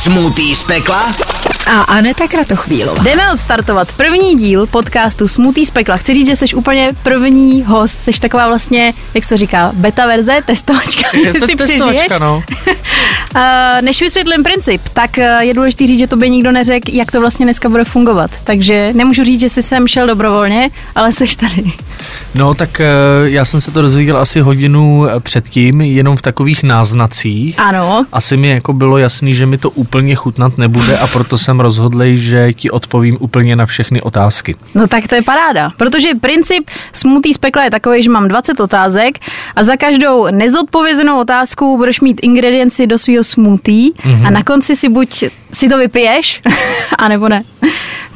Smutý z pekla a Aneta Kratochvílová. Jdeme odstartovat první díl podcastu Smutý z pekla. Chci říct, že jsi úplně první host, jsi taková vlastně, jak se říká, beta verze, testovačka, Je to si testovačka, no. Uh, než vysvětlím princip, tak uh, je důležité říct, že to by nikdo neřekl, jak to vlastně dneska bude fungovat. Takže nemůžu říct, že jsi sem šel dobrovolně, ale jsi tady. No, tak eh, já jsem se to dozvěděl asi hodinu eh, předtím, jenom v takových náznacích. Ano. Asi mi jako bylo jasný, že mi to úplně chutnat nebude a proto jsem rozhodlej, že ti odpovím úplně na všechny otázky. No tak to je paráda, protože princip smutý z pekla je takový, že mám 20 otázek a za každou nezodpovězenou otázku budeš mít ingredienci do svého smoothie mm-hmm. a na konci si buď si to vypiješ, anebo ne.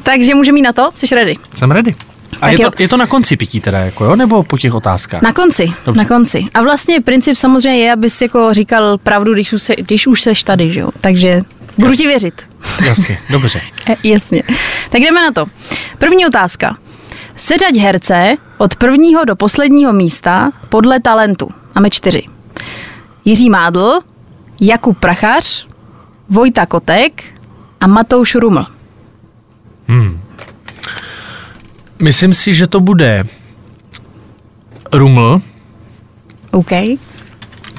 Takže můžeme jít na to? Jsi ready? Jsem ready. A je to, je to na konci pití teda, jako jo, nebo po těch otázkách? Na konci, Dobře. na konci. A vlastně princip samozřejmě je, abys jako říkal pravdu, když už, se, když už seš tady, že jo. Takže budu Jasně. ti věřit. Jasně, dobře. Jasně. Tak jdeme na to. První otázka. Seřaď herce od prvního do posledního místa podle talentu. Máme čtyři. Jiří Mádl, Jakub Prachař, Vojta Kotek a Matouš Ruml. Hmm. Myslím si, že to bude Ruml. OK.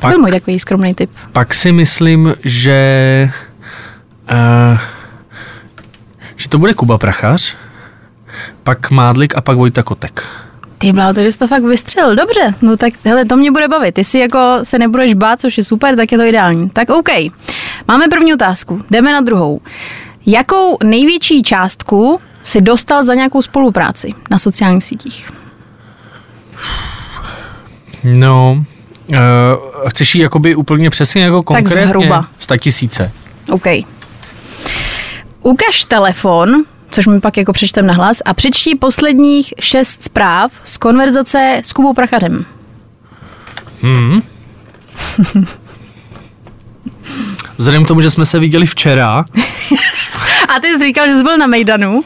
Pak, Byl můj takový skromný typ. Pak si myslím, že uh, že to bude Kuba Prachař, pak Mádlik a pak Vojta Kotek. Ty bláho, to jsi to fakt vystřelil. Dobře, no tak hele, to mě bude bavit. Jestli jako se nebudeš bát, což je super, tak je to ideální. Tak OK. Máme první otázku. Jdeme na druhou. Jakou největší částku si dostal za nějakou spolupráci na sociálních sítích? No, uh, chceš jí jakoby úplně přesně jako konkrétně? Tak zhruba. 100 tisíce. OK. Ukaž telefon, což mi pak jako přečtem na hlas, a přečti posledních šest zpráv z konverzace s Kubou Prachařem. Hmm. Vzhledem k tomu, že jsme se viděli včera. a ty jsi říkal, že jsi byl na Mejdanu.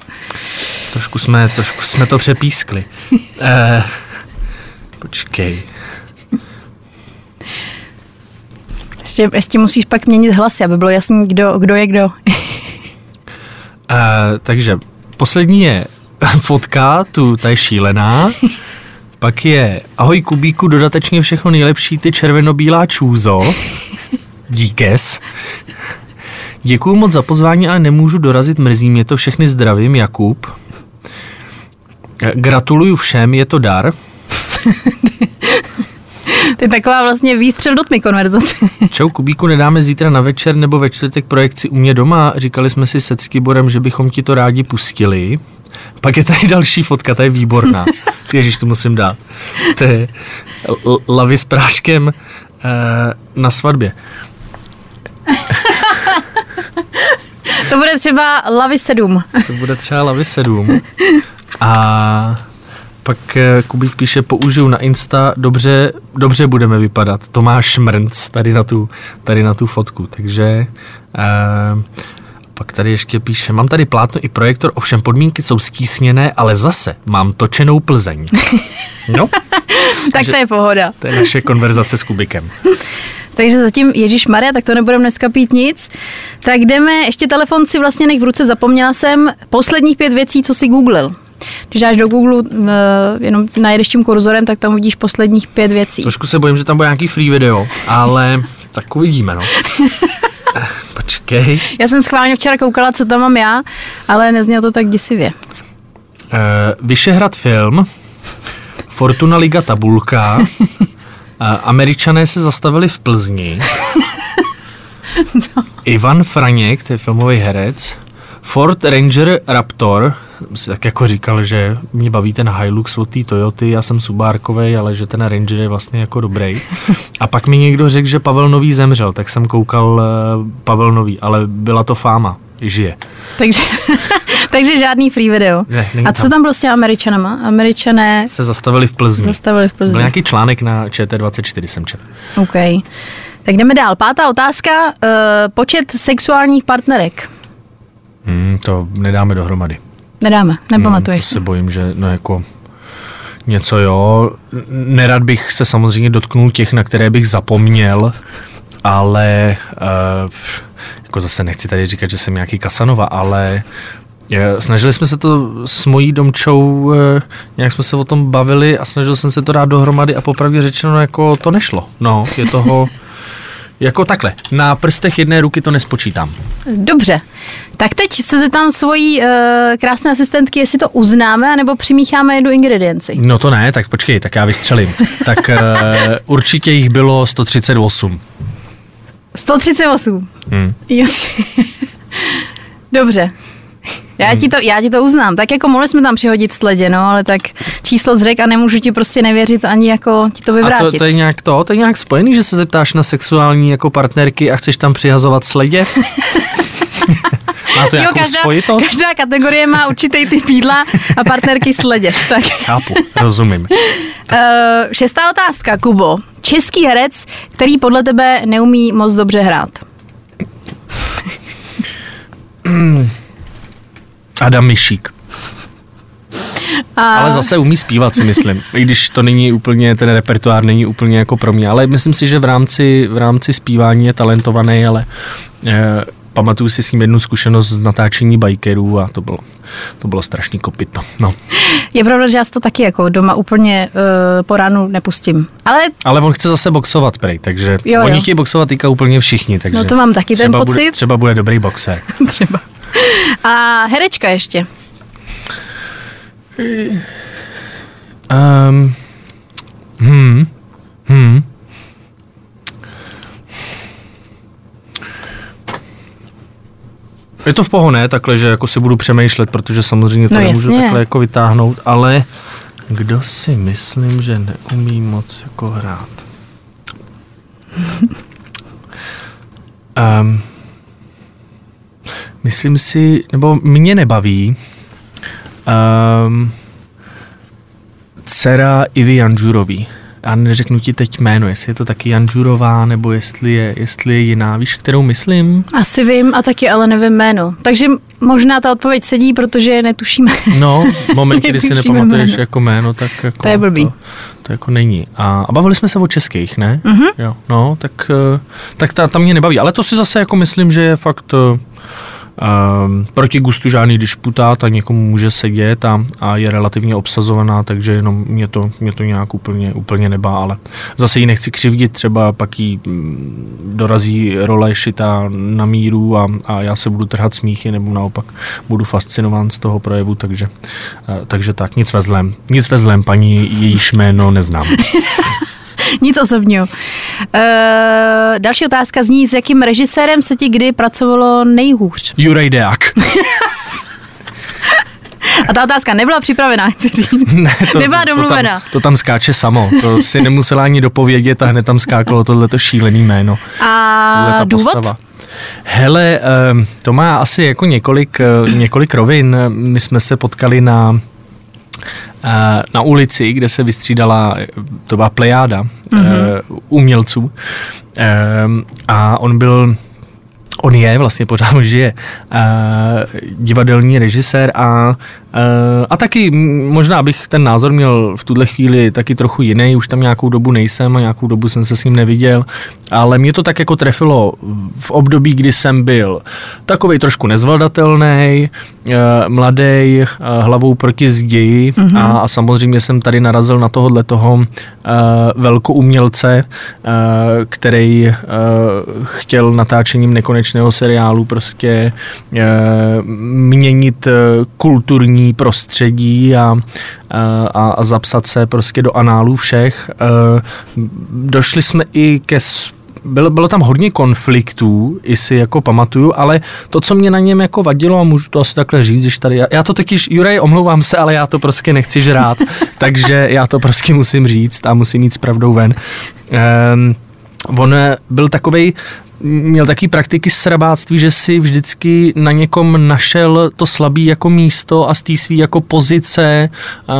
Trošku jsme, trošku jsme to přepískli. eh, počkej. Ještě, ještě musíš pak měnit hlasy, aby bylo jasný, kdo, kdo je kdo. Uh, takže poslední je fotka, tu ta je šílená. Pak je ahoj Kubíku, dodatečně všechno nejlepší, ty červenobílá čůzo. Díkes. Děkuju moc za pozvání, ale nemůžu dorazit, mrzí mě to, všechny zdravím, Jakub. Gratuluju všem, je to dar. To je taková vlastně výstřel do tmy konverzace. Čau, Kubíku, nedáme zítra na večer nebo ve čtvrtek projekci u mě doma. Říkali jsme si se Skiborem, že bychom ti to rádi pustili. Pak je tady další fotka, ta je výborná. Ježíš, to musím dát. To je lavy s práškem uh, na svatbě. to bude třeba lavy 7. to bude třeba lavy 7. A pak eh, Kubík píše, použiju na Insta, dobře, dobře budeme vypadat. Tomáš Šmrnc tady na tu, tady na tu fotku. Takže uh, pak tady ještě píše, mám tady plátno i projektor, ovšem podmínky jsou skísněné, ale zase mám točenou Plzeň. No. tak to je pohoda. To je naše konverzace s Kubikem. Takže zatím Ježíš Maria, tak to nebudeme dneska pít nic. Tak jdeme, ještě telefon si vlastně nech v ruce, zapomněla jsem posledních pět věcí, co si googlil. Když dáš do Google uh, jenom najedeš tím kurzorem, tak tam uvidíš posledních pět věcí. Trošku se bojím, že tam bude nějaký free video, ale tak uvidíme, no. Eh, počkej. Já jsem schválně včera koukala, co tam mám já, ale neznělo to tak děsivě. Uh, Vyšehrad film, Fortuna Liga tabulka, Američané se zastavili v Plzni, Ivan Franěk, to je filmový herec, Ford Ranger Raptor, si tak jako říkal, že mě baví ten Hilux od té Toyoty, já jsem Subárkovej, ale že ten Ranger je vlastně jako dobrý. A pak mi někdo řekl, že Pavel Nový zemřel, tak jsem koukal uh, Pavel Nový, ale byla to fáma. Žije. Takže, takže žádný free video. Ne, A co tam. tam bylo s těma Američanama? Američané Se zastavili v Plzni. zastavili v Byl Plzni. nějaký článek na ČT24 jsem četl. OK. Tak jdeme dál. Pátá otázka. Uh, počet sexuálních partnerek. Hmm, to nedáme dohromady. Nedáme, Hmm, to nepamatuješ si. se bojím, že no jako něco jo. Nerad bych se samozřejmě dotknul těch, na které bych zapomněl, ale uh, jako zase nechci tady říkat, že jsem nějaký Kasanova, ale eh, Snažili jsme se to s mojí domčou, eh, nějak jsme se o tom bavili a snažil jsem se to dát dohromady a popravdě řečeno, jako to nešlo. No, je toho, jako takhle, na prstech jedné ruky to nespočítám. Dobře. Tak teď se zeptám svojí uh, krásné asistentky, jestli to uznáme, anebo přimícháme jednu ingredienci. No to ne, tak počkej, tak já vystřelím. tak uh, určitě jich bylo 138. 138. Hmm. Dobře. Já ti, to, já ti to uznám. Tak jako mohli jsme tam přihodit sledě, no, ale tak číslo zřek a nemůžu ti prostě nevěřit ani jako ti to A vyvrátit. to, to, je nějak to, to je nějak spojený, že se zeptáš na sexuální jako partnerky a chceš tam přihazovat sledě? Má to nějakou každá, spojitost? každá kategorie má určitý typ jídla a partnerky sledě. Tak. Chápu, rozumím. Uh, šestá otázka, Kubo. Český herec, který podle tebe neumí moc dobře hrát. Adam Mišík. A Ale zase umí zpívat, si myslím. I když to není úplně, ten repertoár není úplně jako pro mě. Ale myslím si, že v rámci, v rámci zpívání je talentovaný, ale eh, pamatuju si s ním jednu zkušenost z natáčení bikerů a to bylo, to bylo strašný kopito. No. je pravda, že já to taky jako doma úplně uh, po ránu nepustím. Ale Ale on chce zase boxovat, prej, takže Jo, oni jo. chtějí boxovat teďka úplně všichni. Takže No to mám taky ten pocit. Bude, třeba bude dobrý boxer. třeba. A herečka ještě. Um, hmm, hmm. Je to v pohoné, takhle, že jako si budu přemýšlet, protože samozřejmě to No nemůžu jasně. takhle jako vytáhnout, ale kdo si myslím, že neumí moc jako hrát? um, myslím si, nebo mě nebaví um, dcera Ivy Janžurový. Já neřeknu ti teď jméno, jestli je to taky Janžurová, nebo jestli je, jestli je jiná. Víš, kterou myslím? Asi vím a taky ale nevím jméno. Takže možná ta odpověď sedí, protože netušíme. No, v momentě, kdy si nepamatuješ jméno. jako jméno, tak jako... To je blbý. To, to jako není. A, a bavili jsme se o českých, ne? Mhm. Jo, no, tak, eh, tak ta, ta mě nebaví. Ale to si zase jako myslím, že je fakt... Um, proti gustu žádný disputát ta někomu může sedět a, a je relativně obsazovaná, takže jenom mě to, mě to nějak úplně, úplně nebá, ale zase ji nechci křivdit, třeba pak jí mm, dorazí role šitá na míru a, a já se budu trhat smíchy nebo naopak budu fascinován z toho projevu, takže, eh, takže tak, nic ve zlém. Nic ve zlém, paní jejíž jméno neznám. Nic osobního. Uh, další otázka zní, s jakým režisérem se ti kdy pracovalo nejhůř? Juraj Deák. A ta otázka nebyla připravená, chci říct. Ne, Nebyla To domluvená. tam, to tam skáče samo. To si nemusela ani dopovědět a hned tam skákalo tohleto šílený jméno. A důvod? postava. Hele, ehm, to má asi jako několik, eh, několik rovin. My jsme se potkali na eh, na ulici, kde se vystřídala, eh, to byla plejáda mm-hmm. umělců Ehm, a on byl On je, vlastně pořád žije, uh, divadelní režisér a, a taky možná bych ten názor měl v tuhle chvíli taky trochu jiný, už tam nějakou dobu nejsem a nějakou dobu jsem se s ním neviděl, ale mě to tak jako trefilo v období, kdy jsem byl takovej trošku nezvladatelný, uh, mladý, uh, hlavou proti zdi mm-hmm. a, a samozřejmě jsem tady narazil na tohohle toho velkoumělce, který chtěl natáčením nekonečného seriálu prostě měnit uh, kulturní prostředí a, a, a zapsat se prostě do análů všech. Uh, došli jsme i ke bylo, bylo tam hodně konfliktů, i si jako pamatuju, ale to, co mě na něm jako vadilo, a můžu to asi takhle říct, když tady, já, já to taky, Juraj, omlouvám se, ale já to prostě nechci žrát, takže já to prostě musím říct a musím jít s pravdou ven. Um, on eh, byl takovej měl taky praktiky srabáctví, že si vždycky na někom našel to slabý jako místo a z té svý jako pozice uh,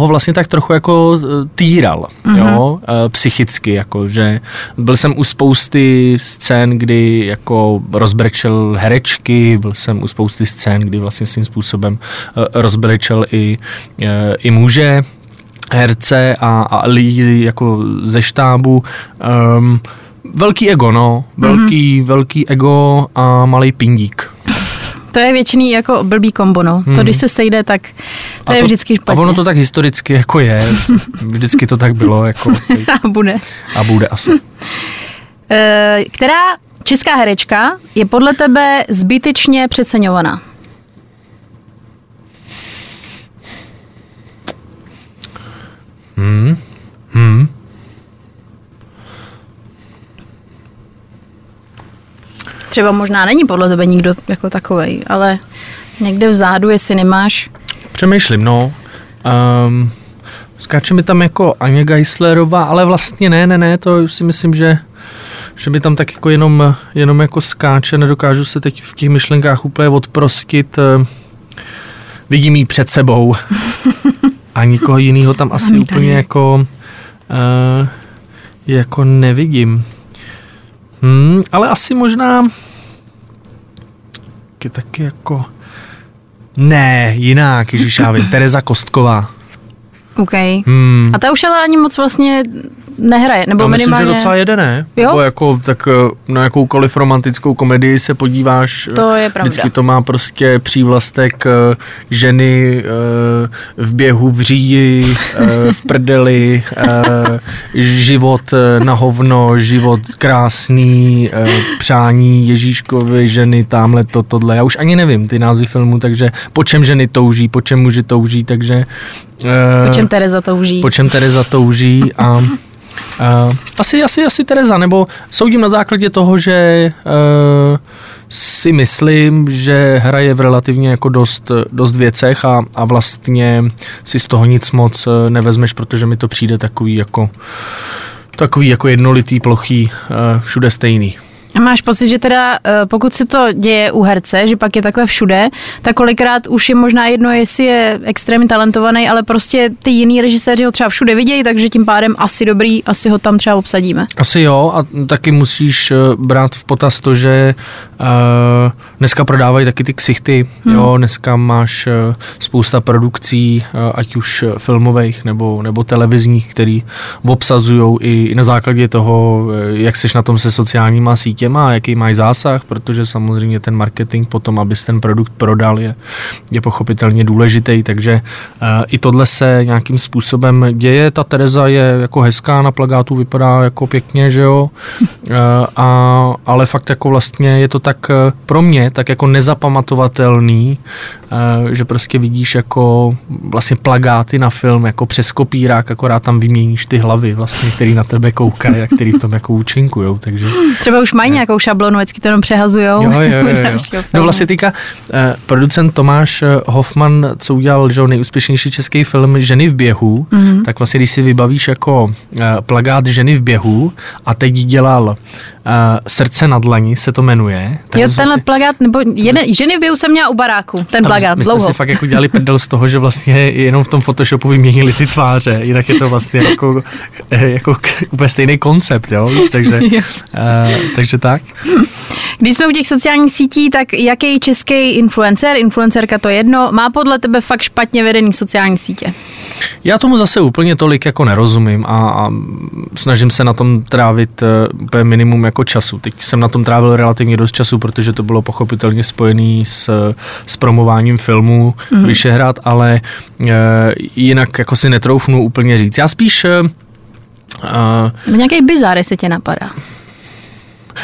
ho vlastně tak trochu jako eh, týral, mm-hmm. jo, uh, psychicky, jako, že byl jsem u spousty scén, kdy jako rozbrečel herečky, byl jsem u spousty scén, kdy vlastně svým způsobem uh, rozbrečel i, uh, i muže, herce a, a lidi jako ze štábu. Um, velký ego, no. Velký, mm-hmm. velký ego a malý pindík. To je většiný jako blbý kombo, no. Hmm. To, když se sejde, tak to, a je to, vždycky špatně. A ono to tak historicky jako je. Vždycky to tak bylo. Jako, a bude. A bude asi. E, která česká herečka je podle tebe zbytečně přeceňovaná? Hmm. Hmm. Třeba možná není podle tebe nikdo jako takovej, ale někde vzadu, jestli nemáš... Přemýšlím, no. Um, skáče mi tam jako Aně Geislerová, ale vlastně ne, ne, ne, to si myslím, že že mi tam tak jako jenom, jenom jako skáče, nedokážu se teď v těch myšlenkách úplně odprostit. Vidím jí před sebou a nikoho jiného tam asi úplně jako, uh, jako nevidím. Hmm, ale asi možná je taky jako ne, jinak, Ježíš, já vím, Tereza Kostková. OK. Hmm. A ta už ale ani moc vlastně nehraje, nebo Já myslím, minimálně... že docela jede, ne? Jo? Nebo jako, tak eh, na jakoukoliv romantickou komedii se podíváš. To je pravda. Vždycky to má prostě přívlastek eh, ženy eh, v běhu v říji, v prdeli, život na hovno, život krásný, přání Ježíškovi, ženy, tamhle to, tohle. Já už ani nevím ty názvy filmů, takže po čem ženy touží, po čem muži touží, takže... Po čem Tereza touží. Po čem Tereza touží a Uh, asi, asi, asi Tereza, nebo soudím na základě toho, že uh, si myslím, že hraje v relativně jako dost, dost věcech a, a vlastně si z toho nic moc nevezmeš, protože mi to přijde takový jako takový jako jednolitý, plochý, uh, všude stejný. A máš pocit, že teda eh, pokud se to děje u herce, že pak je takhle všude, tak kolikrát už je možná jedno, jestli je extrémně talentovaný, ale prostě ty jiný režiséři ho třeba všude vidějí, takže tím pádem asi dobrý, asi ho tam třeba obsadíme. Asi jo a taky musíš eh, brát v potaz to, že uh, dneska prodávají taky ty ksichty, hmm. jo, dneska máš uh, spousta produkcí, uh, ať už filmových nebo, nebo televizních, který obsazují i na základě toho, jak seš na tom se sociálníma sítě sítěma, jaký mají zásah, protože samozřejmě ten marketing potom, abys ten produkt prodal, je, je pochopitelně důležitý, takže uh, i tohle se nějakým způsobem děje. Ta Tereza je jako hezká na plagátu, vypadá jako pěkně, že jo, uh, a, ale fakt jako vlastně je to tak pro mě tak jako nezapamatovatelný, uh, že prostě vidíš jako vlastně plagáty na film jako přes kopírák, akorát tam vyměníš ty hlavy vlastně, který na tebe koukají a který v tom jako účinkujou, takže... Třeba už mají nějakou šablonu, vždycky to jenom přehazujou. Jo, jo, jo, jo. No vlastně týka eh, producent Tomáš eh, Hoffman, co udělal že nejúspěšnější český film Ženy v běhu, mm-hmm. tak vlastně když si vybavíš jako eh, plagát Ženy v běhu a teď dělal Srdce na dlani se to jmenuje. Tak jo, tenhle si, plagát, nebo jeden, ženy běhu jsem měla u baráku, ten plagát, my dlouho. My jsme si fakt jako dělali prdel z toho, že vlastně jenom v tom Photoshopu vyměnili ty tváře, jinak je to vlastně jako, jako úplně stejný koncept, jo, takže, uh, takže tak. Když jsme u těch sociálních sítí, tak jaký český influencer, influencerka to jedno, má podle tebe fakt špatně vedený sociální sítě? Já tomu zase úplně tolik jako nerozumím a, a snažím se na tom trávit uh, minimum jako času. Teď jsem na tom trávil relativně dost času, protože to bylo pochopitelně spojený s, s promováním filmu mm-hmm. Vyšehrad, ale uh, jinak jako si netroufnu úplně říct. Já spíš... Uh, nějaký bizár, jestli tě napadá.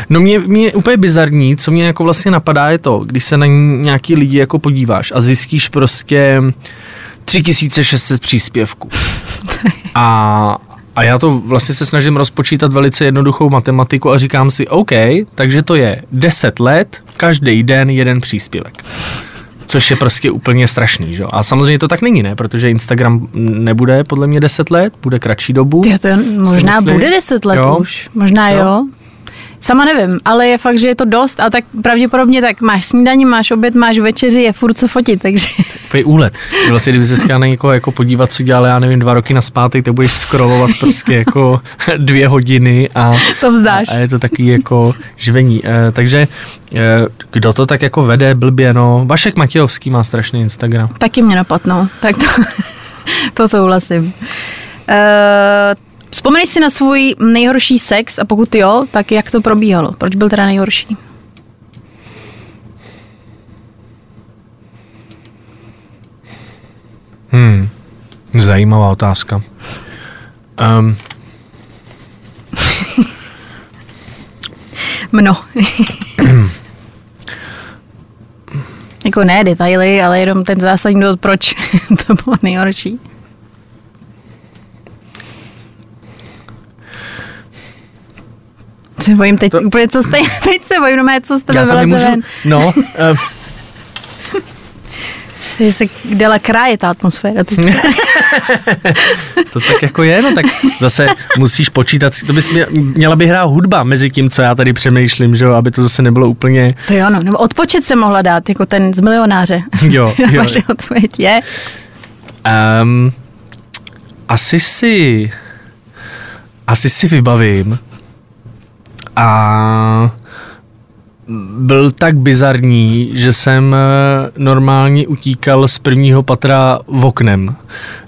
No mě, mě úplně bizarní, co mě jako vlastně napadá je to, když se na nějaký lidi jako podíváš a zjistíš prostě 3600 příspěvků. A, a já to vlastně se snažím rozpočítat velice jednoduchou matematiku a říkám si, OK, takže to je 10 let, každý den jeden příspěvek. Což je prostě úplně strašný, že? A samozřejmě to tak není, ne? Protože Instagram nebude podle mě 10 let, bude kratší dobu. Ty to možná bude 10 let jo? už, možná jo. jo. Sama nevím, ale je fakt, že je to dost a tak pravděpodobně tak máš snídaní, máš oběd, máš večeři, je furt co fotit, takže... Takový úlet. Vlastně, kdyby se chtěla na někoho jako podívat, co dělal, já nevím, dva roky na zpátek, tak budeš scrollovat prostě jako dvě hodiny a, To vzdáš. a je to takový jako živení. E, takže e, kdo to tak jako vede blbě, no, Vašek Matějovský má strašný Instagram. Taky mě napadnou, tak to, to souhlasím. Uh, vzpomeneš si na svůj nejhorší sex a pokud jo, tak jak to probíhalo? Proč byl teda nejhorší? Hmm, zajímavá otázka. Um, Mno. jako ne detaily, ale jenom ten zásadní důvod, proč to bylo nejhorší. Se bojím teď To- úplně, co jste, teď se bojím, no, co z tebe nemůžu, ven. no, uh, se dala kráje ta atmosféra teď. To tak jako je, no tak zase musíš počítat, to bys mě, měla by hrát hudba mezi tím, co já tady přemýšlím, že jo, aby to zase nebylo úplně, To jo, no. Nebo odpočet se mohla dát, jako ten z milionáře. jo, jo. Vaše odpověď je. Um, asi si, asi si vybavím a byl tak bizarní, že jsem eh, normálně utíkal z prvního patra v oknem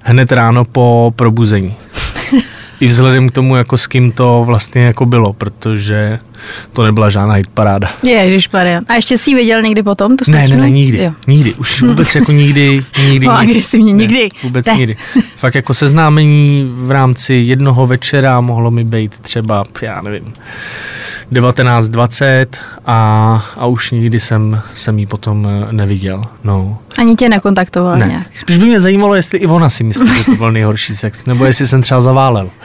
hned ráno po probuzení. I vzhledem k tomu, jako s kým to vlastně jako bylo, protože to nebyla žádná hit paráda. Ježiš, A ještě jsi ji viděl někdy potom, tu Ne, ne, ne, nikdy. Jo. Nikdy. Už vůbec jako nikdy, nikdy No, agresivně, Ne, nikdy. Vůbec Ne. nikdy. Fakt jako seznámení v rámci jednoho večera mohlo mi být třeba, já nevím, 19-20 a, a už nikdy jsem, jsem ji potom eh, neviděl. No. Ani tě nekontaktovala Ne. nějak. Spíš by mě zajímalo, jestli i ona si myslí, že to byl nejhorší sex, nebo jestli jsem třeba zaválel.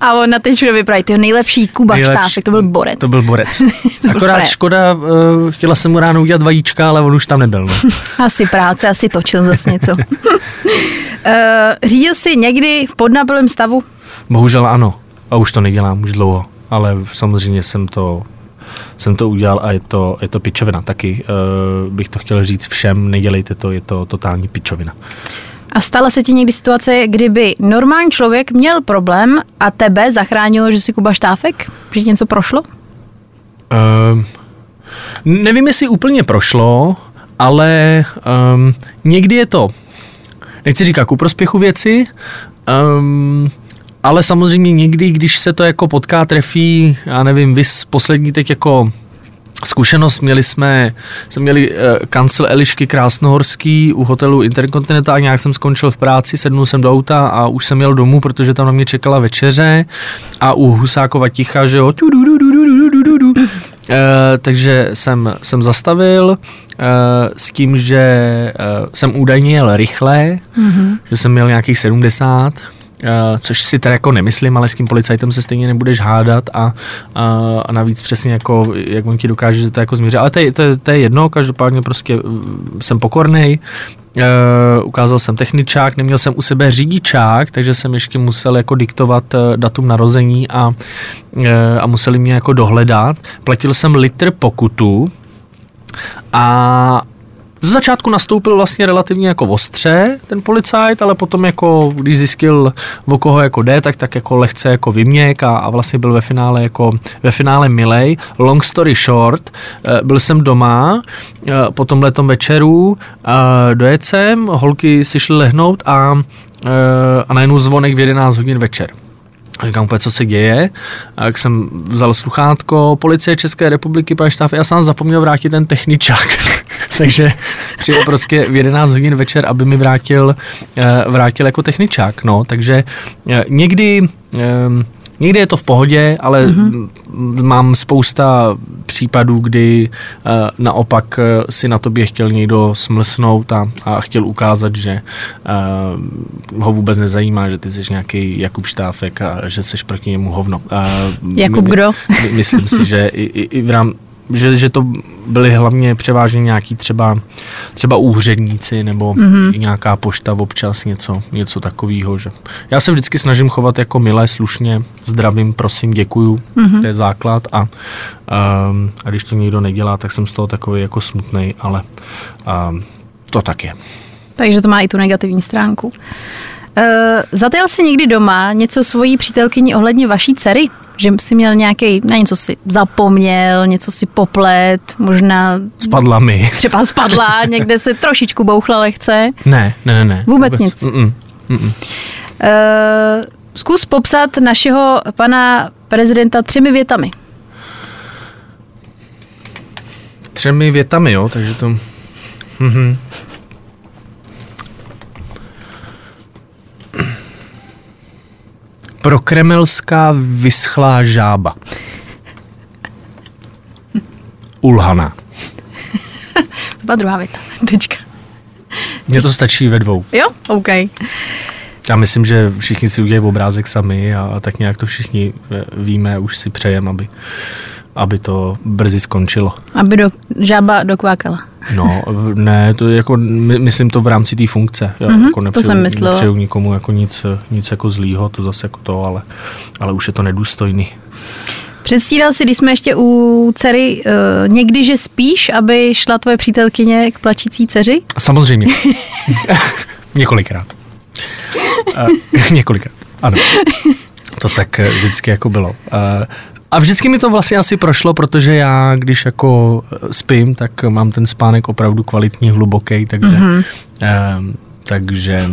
A on na teď všude vypráví, ty nejlepší Kuba Nejlepší- Štáfek, to byl borec. To byl borec. byl Akorát frajer. škoda, eh, chtěla jsem mu ráno udělat vajíčka, ale on už tam nebyl. No. Asi práce, asi točil zase něco. uh, řídil jsi někdy v podnapilém stavu? Bohužel ano. A už to nedělám, už dlouho. Ale samozřejmě jsem to, jsem to udělal a je to, je to pičovina. Taky uh, bych to chtěl říct všem, nedělejte to, je to totální pičovina. A stala se ti někdy situace, kdyby normální člověk měl problém a tebe zachránilo, že jsi Kuba Štáfek? Že ti něco prošlo? Uh, nevím, jestli úplně prošlo, ale um, někdy je to, nechci říkat ku prospěchu věci, um, ale samozřejmě někdy, když se to jako potká, trefí, já nevím, vy poslední teď jako zkušenost měli jsme, jsme měli uh, kancel Elišky Krásnohorský u hotelu Intercontinental, nějak jsem skončil v práci, sednul jsem do auta a už jsem jel domů, protože tam na mě čekala večeře. A u Husákova ticha, že jo, Uh, takže jsem, jsem zastavil uh, s tím, že uh, jsem údajně jel rychle, mm-hmm. že jsem měl nějakých 70, což si teda jako nemyslím, ale s tím policajtem se stejně nebudeš hádat a, a, a navíc přesně jako, jak on ti dokáže, že to jako změří. Ale to je, to, je, to je jedno, každopádně prostě mm, jsem pokornej, Uh, ukázal jsem techničák, neměl jsem u sebe řidičák, takže jsem ještě musel jako diktovat uh, datum narození a, uh, a museli mě jako dohledat. Platil jsem litr pokutu a z začátku nastoupil vlastně relativně jako ostře ten policajt, ale potom jako, když zjistil, o koho jako jde, tak, tak jako lehce jako vyměk a, a vlastně byl ve finále jako ve finále milej. Long story short, eh, byl jsem doma eh, po tomhle večeru, eh, dojet jsem, holky si šly lehnout a, a najednou zvonek v 11 hodin večer. A říkám úplně, co se děje. A jak jsem vzal sluchátko, policie České republiky, pan štáf, já jsem zapomněl vrátit ten techničák. Takže přijel prostě v 11 hodin večer, aby mi vrátil, eh, vrátil jako techničák. No, takže eh, někdy eh, Někdy je to v pohodě, ale mm-hmm. mám spousta případů, kdy uh, naopak uh, si na tobě chtěl někdo smlsnout a, a chtěl ukázat, že uh, ho vůbec nezajímá, že ty jsi nějaký Jakub Štáfek a že jsi proti němu hovno. Uh, Jakub kdo? My, myslím si, že i, i, i v rám, že, že to byly hlavně převážně nějaký třeba, třeba úředníci nebo Mhm. mm-hmm. nějaká pošta občas, něco, něco takového. Že. Já se vždycky snažím chovat jako milé, slušně, zdravím, prosím, děkuju, Mhm. mm-hmm. to je základ a, um, a když to někdo nedělá, tak jsem z toho takový jako smutný, ale um, to tak je. Takže to má i tu negativní stránku. Uh, zatajil jsi někdy doma něco svojí přítelkyni ohledně vaší dcery? Že jsi měl nějaký, na něco si zapomněl, něco si poplet, možná Spadla mi. třeba spadla, někde se trošičku bouchla lehce. Ne, ne, ne, ne. Vůbec nic. Mm-mm. Mm-mm. Uh, zkus popsat našeho pana prezidenta třemi větami. Třemi větami, jo, takže to... Mhm. Prokremelská vyschlá žába. Ulhana. To byla druhá věta. Tečka. Mně to stačí ve dvou. Jo? OK. Já myslím, že všichni si udělají obrázek sami a, tak nějak to všichni eh, víme, už si přejeme, aby, aby to brzy skončilo. Aby do, žába dokvákala. No, ne, to je jako, my, myslím to v rámci té funkce. Jo, Mhm, jako to nepřeju, jsem myslela. Nepřeju nikomu jako nic, nic jako zlýho, to zase jako to, ale, ale už je to nedůstojný. Předstíral si, když jsme ještě u dcery, uh, někdy, že spíš, aby šla tvoje přítelkyně k plačící dceři? Samozřejmě. Několikrát. Uh, několikrát, ano. To tak eh, vždycky jako bylo. Uh, a vždycky mi to vlastně asi prošlo, protože já, když jako eh, spím, tak mám ten spánek opravdu kvalitní, hluboký, takže, mm-hmm. uh, takže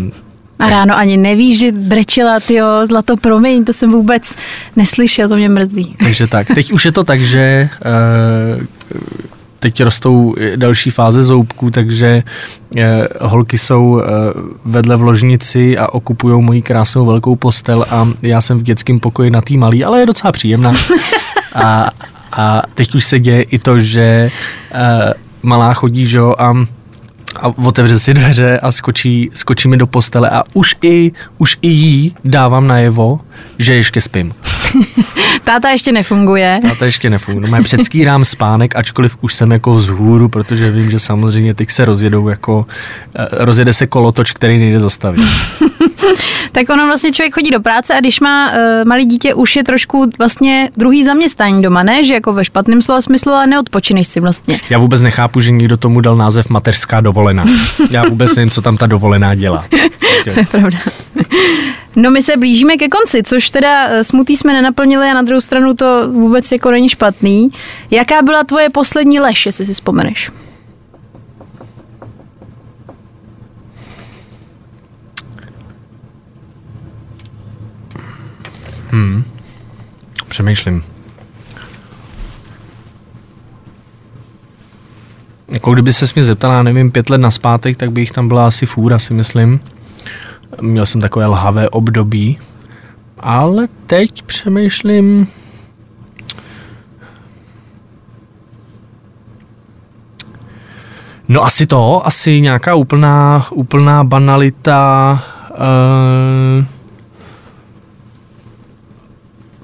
A ráno ani nevíš, že brečela, tyjo, zlato, promiň, to jsem vůbec neslyšel, to mě mrzí. Takže tak. Teď už je to tak, že eh, teď rostou další fáze zoubků, takže eh, holky jsou eh, vedle v ložnici a okupují moji krásnou velkou postel a já jsem v dětském pokoji na tý malý, ale je docela příjemná. A, a teď už se děje i to, že eh, malá chodí, že jo, a a otevře si dveře a skočí, skočí mi do postele a už i, už i jí dávám najevo, že ještě spím. Táta ještě nefunguje. A to ještě nefunguje. No, předskýrám spánek, ačkoliv už jsem jako vzhůru, protože vím, že samozřejmě teď se rozjedou jako, eh, rozjede se kolotoč, který nejde zastavit. Tak ono vlastně člověk chodí do práce a když má uh, malý dítě, už je trošku vlastně druhý zaměstnání doma, ne? Že jako ve špatném slova smyslu, ale neodpočineš si vlastně. Já vůbec nechápu, že někdo tomu dal název mateřská dovolená. Já vůbec nevím, co tam ta dovolená dělá. Pravda. No my se blížíme ke konci, což teda eh, smutý jsme nenaplnili a na druhou stranu to vůbec jako není špatný. Jaká byla tvoje poslední lež, jestli si vzpomeneš? Přemýšlím. Jako kdyby se mě zeptala, nevím, pět let naspátek, tak by jich tam byla asi fůra, si myslím. Měl jsem takové lhavé období. Ale teď přemýšlím... No asi to, asi nějaká úplná, úplná banalita. Uh,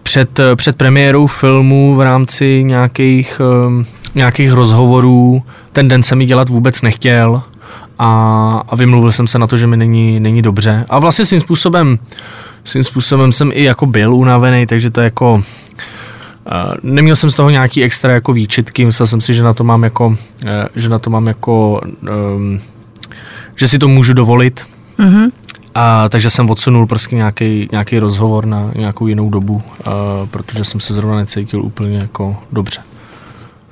před, před premiérou filmu v rámci nějakých, um, nějakých rozhovorů ten den jsem mi dělat vůbec nechtěl a, a vymluvil jsem se na to, že mi není, není dobře. A vlastně svým způsobem, svým způsobem jsem i jako byl unavený, takže to jako uh, neměl jsem z toho nějaký extra jako výčitky, myslel jsem si, že na to mám jako, uh, že na to mám jako, um, že si to můžu dovolit. Mhm. A, takže jsem odsunul prostě nějaký, nějaký rozhovor na nějakou jinou dobu, uh, protože jsem se zrovna necítil úplně jako dobře.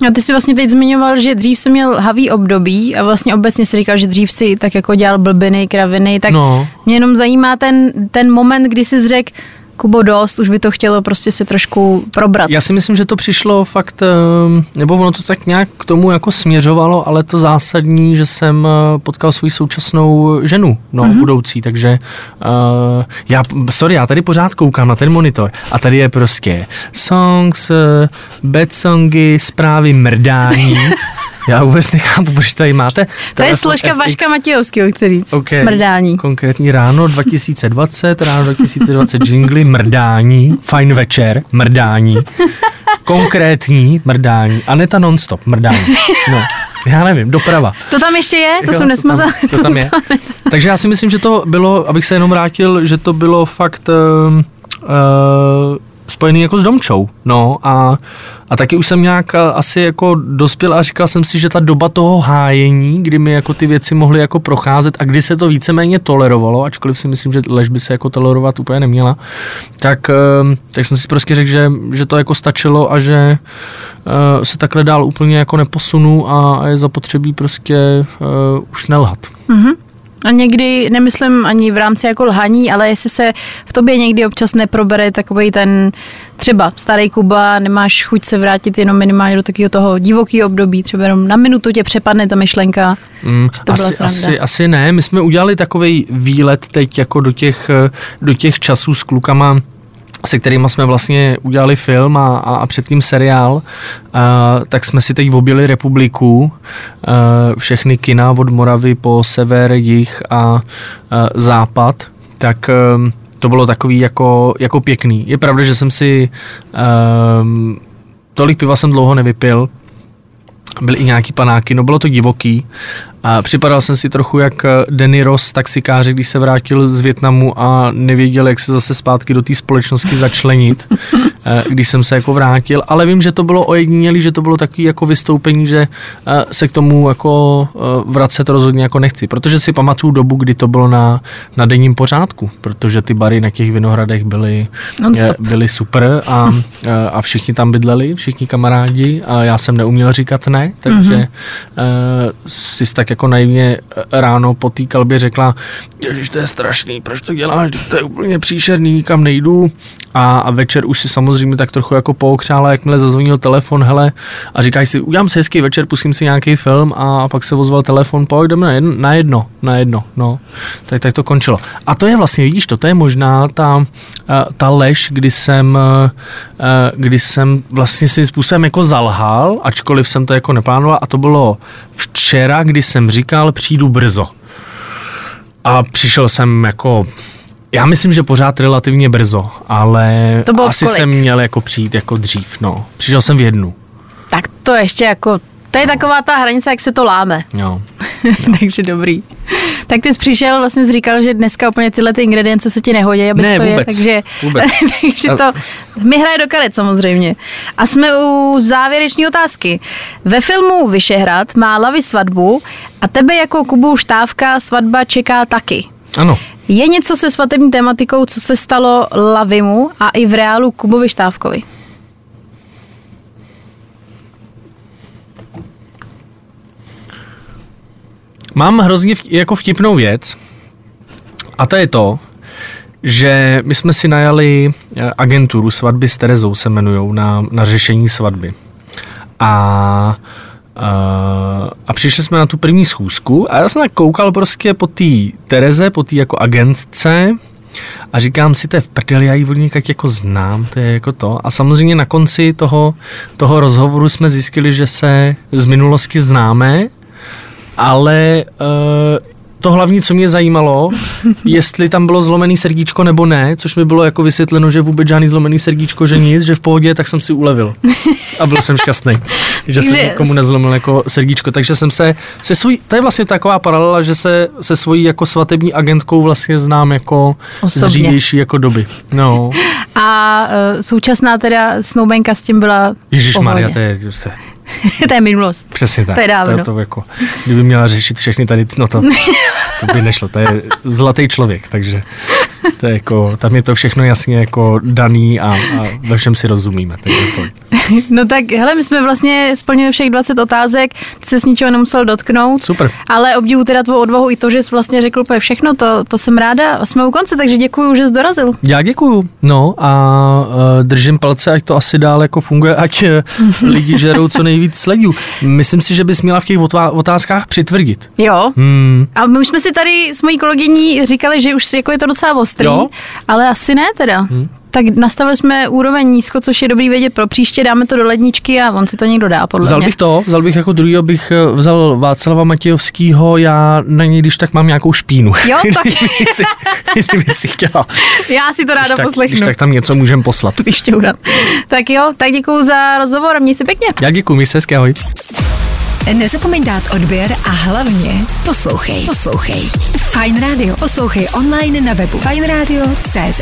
A ty jsi vlastně teď zmiňoval, že dřív jsi měl havý období a vlastně obecně si říkal, že dřív si tak jako dělal blbiny, kraviny, tak No. mě jenom zajímá ten, ten moment, kdy jsi řekl, Kubo, dost, už by to chtělo prostě se trošku probrat. Já si myslím, že to přišlo fakt, eh, nebo ono to tak nějak k tomu jako směřovalo, ale to zásadní, že jsem eh, potkal svou současnou ženu, no, mm-hmm. budoucí, takže uh, já, sorry, já tady pořád koukám na ten monitor a tady je prostě songs, uh, bad songy, zprávy mrdání. Já vůbec nechápu, proč tady máte. to je složka FX. Vaška Matějovského, chci říct. Okay. Mrdání. Konkrétní ráno 2020, ráno 2020 jingly, mrdání, fajn večer, mrdání. konkrétní mrdání. Aneta nonstop mrdání. No, já nevím, doprava. To tam ještě je? To Jo, jsem nesmazala. tam, to tam je. Takže já si myslím, že to bylo, abych se jenom vrátil, že to bylo fakt uh, spojený jako s domčou. No a, a taky už jsem nějak asi jako dospěl a říkal jsem si, že ta doba toho hájení, kdy mi jako ty věci mohly jako procházet a kdy se to víceméně tolerovalo, ačkoliv si myslím, že lež by se jako tolerovat úplně neměla, tak, uh, tak jsem si prostě řekl, že, že to jako stačilo a že uh, se takhle dál úplně jako neposunu a, je zapotřebí prostě uh, už nelhat. A někdy, nemyslím ani v rámci jako lhaní, ale jestli se v tobě někdy občas neprobere takový ten třeba starý Kuba, nemáš chuť se vrátit jenom minimálně do takového toho divokého období, třeba jenom na minutu tě přepadne ta myšlenka, Mm, že to byla asi, sranda. asi, asi ne. My jsme udělali takový výlet teď jako do těch, do těch časů s klukama, se kterými jsme vlastně udělali film a, a, a předtím seriál, a, tak jsme si teď objeli republiku, a, všechny kina od Moravy po sever, jih a, a západ, tak em, to bylo takový jako, jako pěkný. Je pravda, že jsem si um, tolik piva jsem dlouho nevypil, byly i nějaký panáky, no bylo to divoký a připadal jsem si trochu jak eh, Danny Ross, taxikáři, když se vrátil z Větnamu a nevěděl, jak se zase zpátky do té společnosti začlenit, eh, když jsem se jako vrátil, ale vím, že to bylo ojedinělý, že to bylo takový jako vystoupení, že eh, se k tomu jako vracet rozhodně jako nechci, protože si pamatuju dobu, kdy to bylo na, na denním pořádku, protože ty bary na těch vinohradech byly, Non-stop. byly super a, a všichni tam bydleli, všichni kamarádi a já jsem neuměl říkat ne, takže mm-hmm. si tak jako naivně eh, ráno po té kalbě řekla, ježiš, to je strašný, proč to děláš, to je úplně příšerný, nikam nejdu a, a večer už si samozřejmě tak trochu jako pookřála, jakmile zazvonil telefon, hele, a říkáš si, udělám si hezký večer, pustím si nějaký film a pak se ozval telefon, pojď, jdeme na jedno, na jedno, na jedno, no. Tak, tak to končilo. A to je vlastně, vidíš, to, to je možná ta, eh, ta lež, kdy jsem, eh, eh, kdy jsem vlastně svým způsobem jako zalhal, ačkoliv jsem to jako neplánoval a to bylo včera, kdy jsem říkal, přijdu brzo. A přišel jsem jako já myslím, že pořád relativně brzo, ale To bylo asi kolik? jsem měl jako přijít jako dřív, no. Přišel jsem v jednu, Tak to ještě jako, to je taková ta hranice, jak se to láme. jo. Takže dobrý. Tak ty jsi přišel, vlastně jsi říkal, že dneska úplně tyhle ty ingredience se ti nehodí, aby Ne, to je, vůbec, takže, vůbec. takže to mi hraje do karet samozřejmě. A jsme u závěreční otázky. Ve filmu Vyšehrad má Lavy svatbu a tebe jako Kubu Štávka svatba čeká taky. Ano. Je něco se svatební tematikou, co se stalo Lavimu a i v reálu Kubovi Štávkovi? Mám hrozně vt- jako vtipnou věc a to je to, že my jsme si najali eh, agenturu svatby s Terezou se jmenujou na, na řešení svatby. A, a, přišli jsme na tu první schůzku a já jsem tak koukal prostě po té Tereze, po té jako agentce a říkám si, to je v prdeli, já ji od jako znám, to je jako to. A samozřejmě na konci toho, toho rozhovoru jsme zjistili, že se z minulosti známe, ale uh, to hlavní, co mě zajímalo, jestli tam bylo zlomený srdíčko nebo ne, což mi bylo jako vysvětleno, že vůbec žádný zlomený srdíčko, že nic, že v pohodě, tak jsem si ulevil. A byl jsem šťastný, že jsem nikomu nezlomil jako srdíčko. Takže jsem se, se svůj, to je vlastně taková paralela, že se se svojí jako svatební agentkou vlastně znám jako Osobně. z dřívější jako doby. No, A uh, současná teda snoubenka s tím byla Ježíš Maria, to je, to je minulost. Přesně tak. To je dávno. To, to jako, kdyby měla řešit všechny tady, no to, to by nešlo. To je zlatý člověk, takže to je jako, tam je to všechno jasně jako daný a, a ve všem si rozumíme. Takže pojď. No tak, hele, my jsme vlastně splnili všech 20 otázek, ty se s ničeho nemusel dotknout. Super. Ale obdivu teda tvou odvahu i to, že jsi vlastně řekl úplně všechno, to, to jsem ráda. A jsme u konce, takže děkuji, že jsi dorazil. Já děkuju. No a uh, držím palce, ať to asi dál jako funguje, ať uh, lidi žerou co nejvíc sledů. Myslím si, že bys měla v těch otá- otázkách přitvrdit. Jo. Hmm, A my už jsme si tady s mojí kolegyní říkali, že už jako je to docela ostrý, Jo. ale asi ne teda. Hmm. tak nastavili jsme úroveň nízko, což je dobrý vědět pro příště, dáme to do ledničky a on si to někdo dá, podle Vzal mě. bych to, vzal bych jako druhý, bych eh, vzal Václava Matějovskýho, já na něj, když tak mám nějakou špínu. Jo, tak. kdyby, si, kdyby si chtěla. Já si to ráda Když tak, poslechnu. když tak tam něco můžem poslat. Vyšťourat. Tak jo, tak děkuju za rozhovor měj se pěkně. Já děkuji, mi se hezky, ahoj. Nezapomeň dát odběr a hlavně poslouchej. Poslouchej. Fine Radio. Poslouchej online na webu fajnradio.cz.